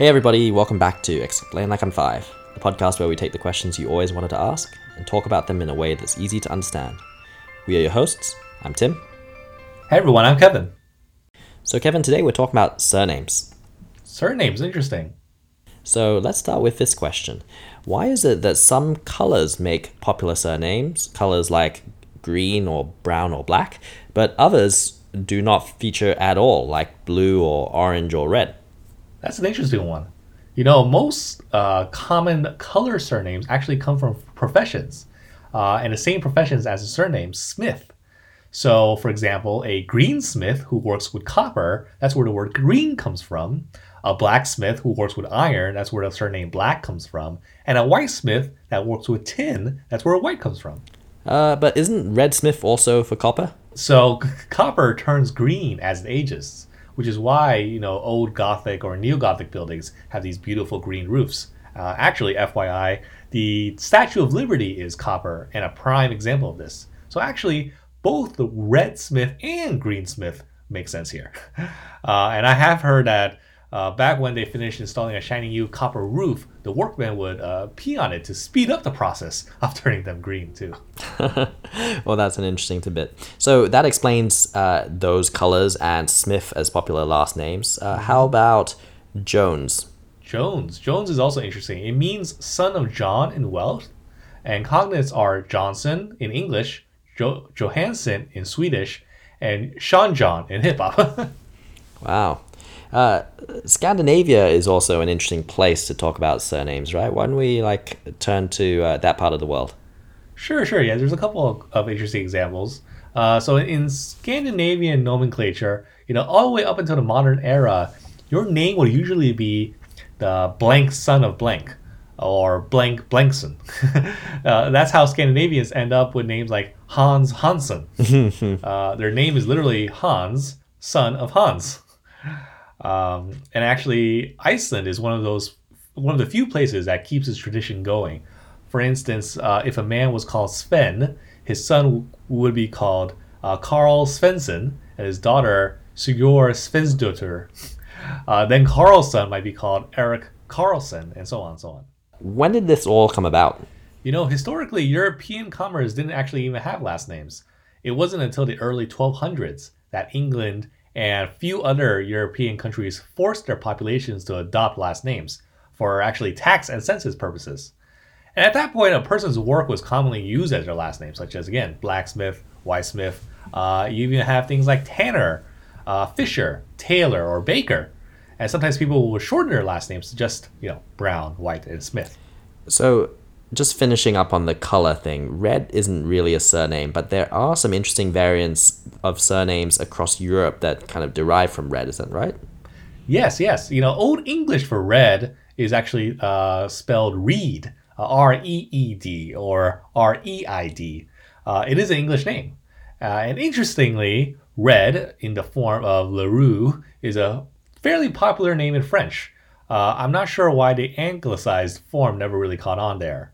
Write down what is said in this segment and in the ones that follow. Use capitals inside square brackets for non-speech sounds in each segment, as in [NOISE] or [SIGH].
Hey everybody, welcome back to Explain Like I'm Five, the podcast where we take the questions you always wanted to ask and talk about them in a way that's easy to understand. We are your hosts. I'm Tim. Hey everyone, I'm Kevin. So, Kevin, today we're talking about surnames. Surnames, interesting. So, let's start with this question Why is it that some colors make popular surnames, colors like green or brown or black, but others do not feature at all, like blue or orange or red? That's an interesting one. You know, most uh, common color surnames actually come from professions, uh, and the same professions as the surname Smith. So, for example, a greensmith who works with copper, that's where the word green comes from. A blacksmith who works with iron, that's where the surname black comes from. And a whitesmith that works with tin, that's where white comes from. Uh, but isn't red smith also for copper? So, [LAUGHS] copper turns green as it ages which is why you know old Gothic or neo Gothic buildings have these beautiful green roofs. Uh, actually, FYI, the Statue of Liberty is copper and a prime example of this. So actually, both the red smith and green smith make sense here. [LAUGHS] Uh, and I have heard that uh, back when they finished installing a shiny new copper roof, the workmen would uh, pee on it to speed up the process [LAUGHS] of turning them green too. [LAUGHS] well, that's an interesting tidbit. So that explains uh, those colors and Smith as popular last names. Uh, mm-hmm. How about Jones? Jones. Jones is also interesting. It means son of John in Welsh, and cognates are Johnson in English, jo- Johansson in Swedish, and Sean John in hip hop. [LAUGHS] wow. Uh, Scandinavia is also an interesting place to talk about surnames, right? Why don't we like turn to uh, that part of the world? Sure, sure. Yeah, there's a couple of, interesting examples. Uh, so in Scandinavian nomenclature, you know, all the way up until the modern era, your name will usually be the blank son of blank or blank blankson. [LAUGHS] uh, that's how Scandinavians end up with names like Hans Hansen. [LAUGHS] uh, their name is literally Hans, son of Hans. Um, and actually, Iceland is one of those one of the few places that keeps its tradition going. For instance, uh, if a man was called Sven, his son would be called uh, Karl Svensson, and his daughter Sigur Svensdotter. Uh, then Karl's son might be called Eric Carlson, and so on and so on. When did this all come about? You know, historically, European commerce didn't actually even have last names. It wasn't until the early 1200s that England and few other European countries forced their populations to adopt last names for actually tax and census purposes. And at that point, a person's work was commonly used as their last name, such as, again, blacksmith, whitesmith. Uh, you even have things like Tanner, uh, Fisher, Taylor, or Baker. And sometimes people will shorten their last names to just, you know, Brown, White, and Smith. So just finishing up on the color thing, red isn't really a surname, but there are some interesting variants of surnames across Europe that kind of derive from red, is that right? Yes, yes. You know, Old English for red is actually uh, spelled reed, uh, R E E D or R E I D. Uh, it is an English name. Uh, and interestingly, red in the form of Leroux is a fairly popular name in French. Uh, I'm not sure why the anglicized form never really caught on there.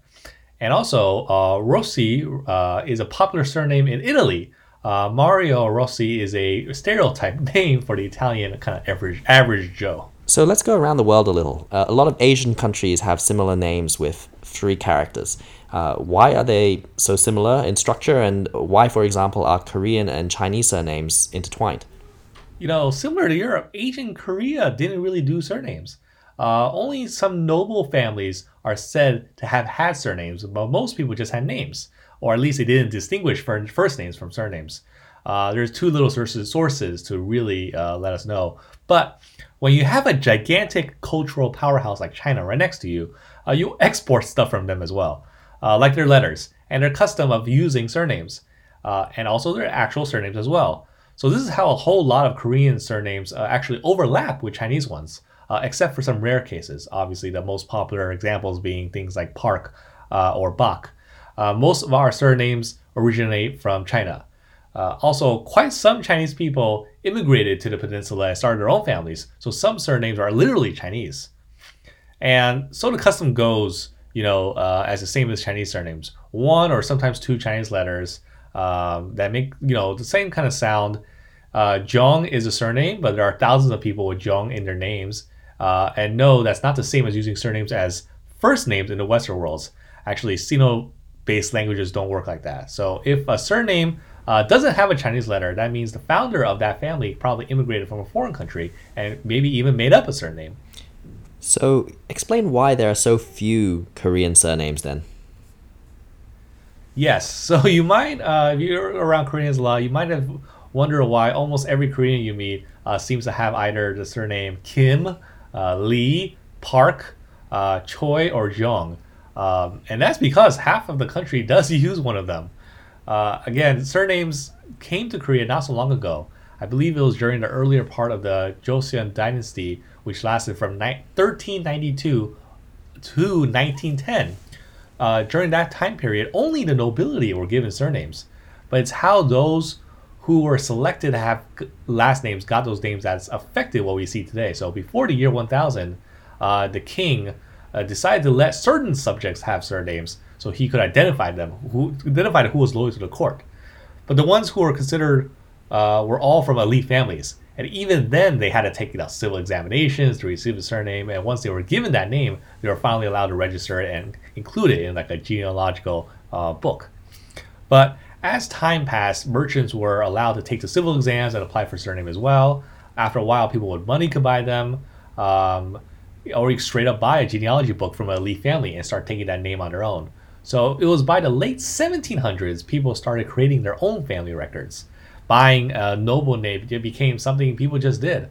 And also, uh, Rossi uh, is a popular surname in Italy. Uh, Mario Rossi is a stereotype [LAUGHS] name for the Italian kind of average average Joe. So let's go around the world a little. Uh, a lot of Asian countries have similar names with three characters. Uh, why are they so similar in structure, and why, for example, are Korean and Chinese surnames intertwined? You know, similar to Europe, Asian Korea didn't really do surnames. Uh, only some noble families are said to have had surnames, but most people just had names, or at least they didn't distinguish first names from surnames. Uh, there's too little sources, to really uh, let us know. But when you have a gigantic cultural powerhouse like China right next to you, uh, you export stuff from them as well, uh, like their letters and their custom of using surnames, uh, and also their actual surnames as well. So this is how a whole lot of Korean surnames actually overlap with Chinese ones uh, except for some rare cases. Obviously, the most popular examples being things like Park uh, or Bak. Uh, most of our surnames originate from China. Uh, also, quite some Chinese people immigrated to the peninsula and started their own families, so some surnames are literally Chinese. And so the custom goes, you know, uh, as the same as Chinese surnames, one or sometimes two Chinese letters um, that make, you know, the same kind of sound. Uh, Zhong is a surname, but there are thousands of people with Zhong in their names. Uh, and no, that's not the same as using surnames as first names in the Western worlds. Actually, Sino based languages don't work like that. So if a surname uh, doesn't have a Chinese letter, that means the founder of that family probably immigrated from a foreign country and maybe even made up a surname. So, explain why there are so few Korean surnames then. Yes, [LAUGHS] so you might, uh, if you're around Koreans a lot, you might have wondered why almost every Korean you meet uh, seems to have either the surname Kim, Lee, Park, uh, Choi, or Jung. Um, and that's because half of the country [LAUGHS] does use one of them. Uh, again, surnames came to Korea not so long ago. I believe it was during the earlier part of the Joseon dynasty, which lasted from 1392 to 1910. Uh, during that time period, only the nobility were given surnames. But it's how those who were selected to have last names got those names that's affected what we see today. So before the year 1000, uh, the king uh, decided to let certain subjects have surnames so he could identify them, who identified who was loyal to the court. But the ones who were considered uh, were all from elite families, and even then they had to take you know, civil examinations to receive a surname. And once they were given that name, they were finally allowed to register it and include it in like a genealogical uh, book. But as time passed, merchants were allowed to take the civil exams and apply for surname as well. After a while, people with money could buy them. Um, or you straight up buy a genealogy book from an elite family and start taking that name on their own. So it was by the late 1700s people started creating their own family records. Buying a noble name became something people just did.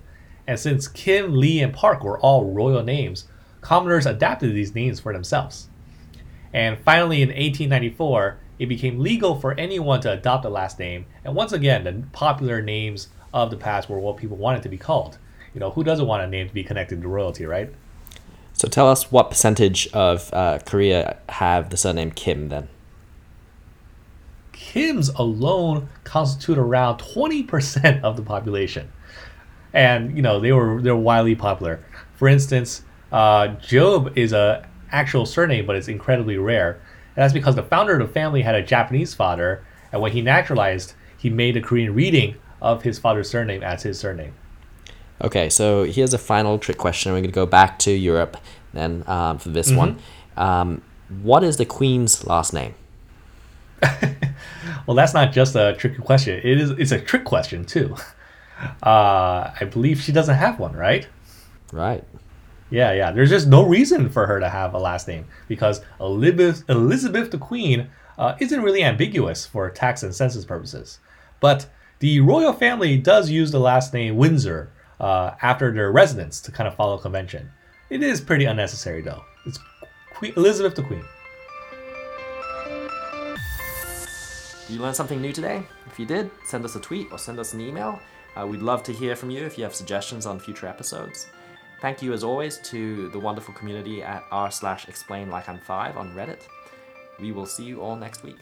And since Kim, Lee, and Park were all royal names, commoners adapted these names for themselves. And finally, in 1894, it became legal for anyone to adopt a last name. And once again, the popular names of the past were what people wanted to be called. You know, who doesn't want a name to be connected to royalty, right? So tell us what percentage of uh, Korea have the surname Kim then? Kims alone constitute around 20% of the population. And, you know, they were they're widely popular. For instance, uh, Job is a actual surname, but it's incredibly rare. And that's because the founder of the family had a Japanese father, and when he naturalized, he made a Korean reading of his father's surname as his surname. Okay, so here's a final trick question. We're going to go back to Europe then um, for this mm-hmm. one. Um, what is the queen's last name? [LAUGHS] well, that's not just a tricky question. It is. It's a trick question too. Uh, I believe she doesn't have one, right? Right. Yeah, yeah. There's just no reason for her to have a last name because Elizabeth, Elizabeth the Queen uh, isn't really ambiguous for tax and census purposes. But the royal family does use the last name Windsor uh, after their residence to kind of follow convention. It is pretty unnecessary though. It's Queen, Elizabeth the Queen. Did you learned something new today? If you did, send us a tweet or send us an email. Uh, we'd love to hear from you if you have suggestions on future episodes. Thank you as always to the wonderful community at r slash explain like I'm five on Reddit. We will see you all next week.